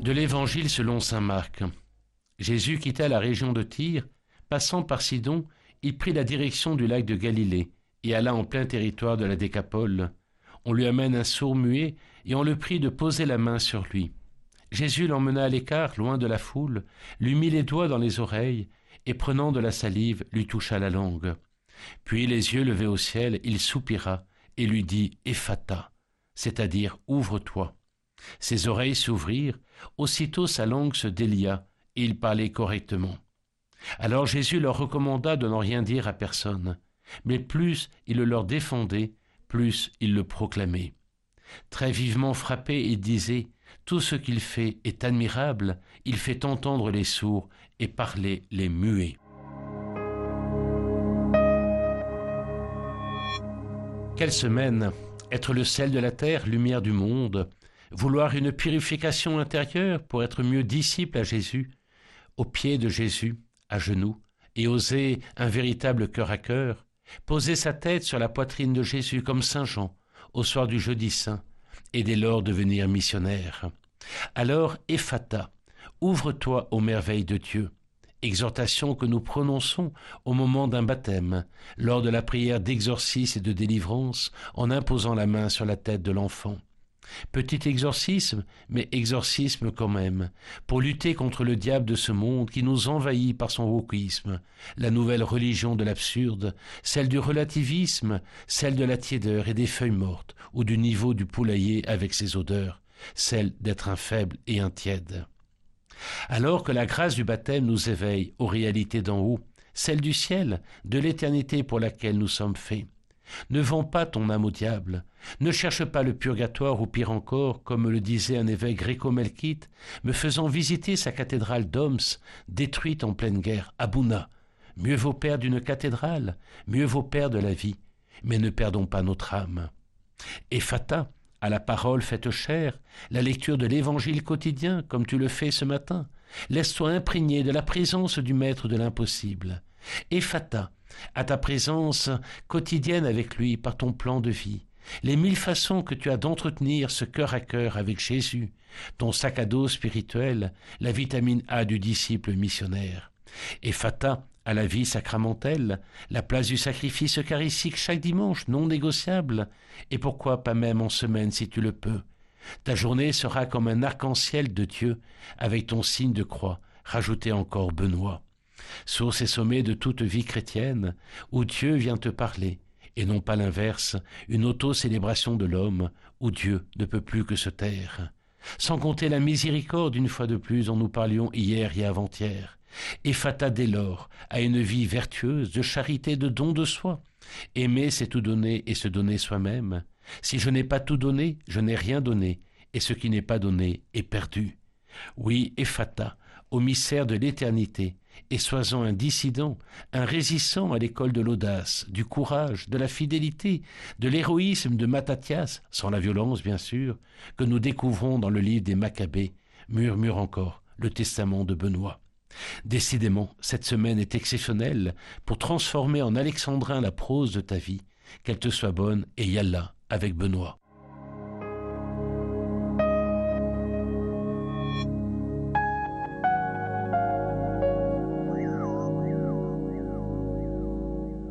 De l'Évangile selon saint Marc. Jésus quitta la région de Tyr, passant par Sidon, il prit la direction du lac de Galilée et alla en plein territoire de la Décapole. On lui amène un sourd muet et on le prie de poser la main sur lui. Jésus l'emmena à l'écart, loin de la foule, lui mit les doigts dans les oreilles et prenant de la salive, lui toucha la langue. Puis les yeux levés au ciel, il soupira et lui dit Ephata, c'est-à-dire ouvre-toi. Ses oreilles s'ouvrirent, aussitôt sa langue se délia, et il parlait correctement. Alors Jésus leur recommanda de n'en rien dire à personne, mais plus il le leur défendait, plus il le proclamait. Très vivement frappé, il disait Tout ce qu'il fait est admirable, il fait entendre les sourds et parler les muets. Quelle semaine Être le sel de la terre, lumière du monde, vouloir une purification intérieure pour être mieux disciple à Jésus, au pied de Jésus, à genoux, et oser un véritable cœur à cœur, poser sa tête sur la poitrine de Jésus comme Saint Jean au soir du jeudi saint, et dès lors devenir missionnaire. Alors, Ephata, ouvre-toi aux merveilles de Dieu. Exhortation que nous prononçons au moment d'un baptême, lors de la prière d'exorcisme et de délivrance, en imposant la main sur la tête de l'enfant. Petit exorcisme, mais exorcisme quand même, pour lutter contre le diable de ce monde qui nous envahit par son wokisme, la nouvelle religion de l'absurde, celle du relativisme, celle de la tiédeur et des feuilles mortes, ou du niveau du poulailler avec ses odeurs, celle d'être un faible et un tiède. Alors que la grâce du baptême nous éveille aux réalités d'en haut, celle du ciel, de l'éternité pour laquelle nous sommes faits, ne vends pas ton âme au diable. Ne cherche pas le purgatoire ou pire encore, comme le disait un évêque gréco-melkite, me faisant visiter sa cathédrale d'Oms, détruite en pleine guerre, à Bouna. Mieux vaut perdre une cathédrale, mieux vaut perdre la vie, mais ne perdons pas notre âme. Et Fata, à la parole faite chère, la lecture de l'évangile quotidien, comme tu le fais ce matin, laisse-toi imprégner de la présence du Maître de l'impossible. Et à ta présence quotidienne avec lui par ton plan de vie, les mille façons que tu as d'entretenir ce cœur à cœur avec Jésus, ton sac à dos spirituel, la vitamine A du disciple missionnaire. Et Fata, à la vie sacramentelle, la place du sacrifice eucharistique chaque dimanche non négociable, et pourquoi pas même en semaine si tu le peux. Ta journée sera comme un arc-en-ciel de Dieu, avec ton signe de croix, rajouté encore Benoît source et sommet de toute vie chrétienne, où Dieu vient te parler, et non pas l'inverse, une auto-célébration de l'homme, où Dieu ne peut plus que se taire. Sans compter la miséricorde une fois de plus dont nous parlions hier et avant-hier. Et fata dès lors à une vie vertueuse, de charité, de don de soi. Aimer, c'est tout donner et se donner soi-même. Si je n'ai pas tout donné, je n'ai rien donné, et ce qui n'est pas donné est perdu. Oui, Ephata, au mystère de l'éternité, et sois-en un dissident, un résistant à l'école de l'audace, du courage, de la fidélité, de l'héroïsme de Mattathias, sans la violence bien sûr, que nous découvrons dans le livre des Maccabées, murmure encore le testament de Benoît. Décidément, cette semaine est exceptionnelle pour transformer en alexandrin la prose de ta vie, qu'elle te soit bonne, et Yallah avec Benoît.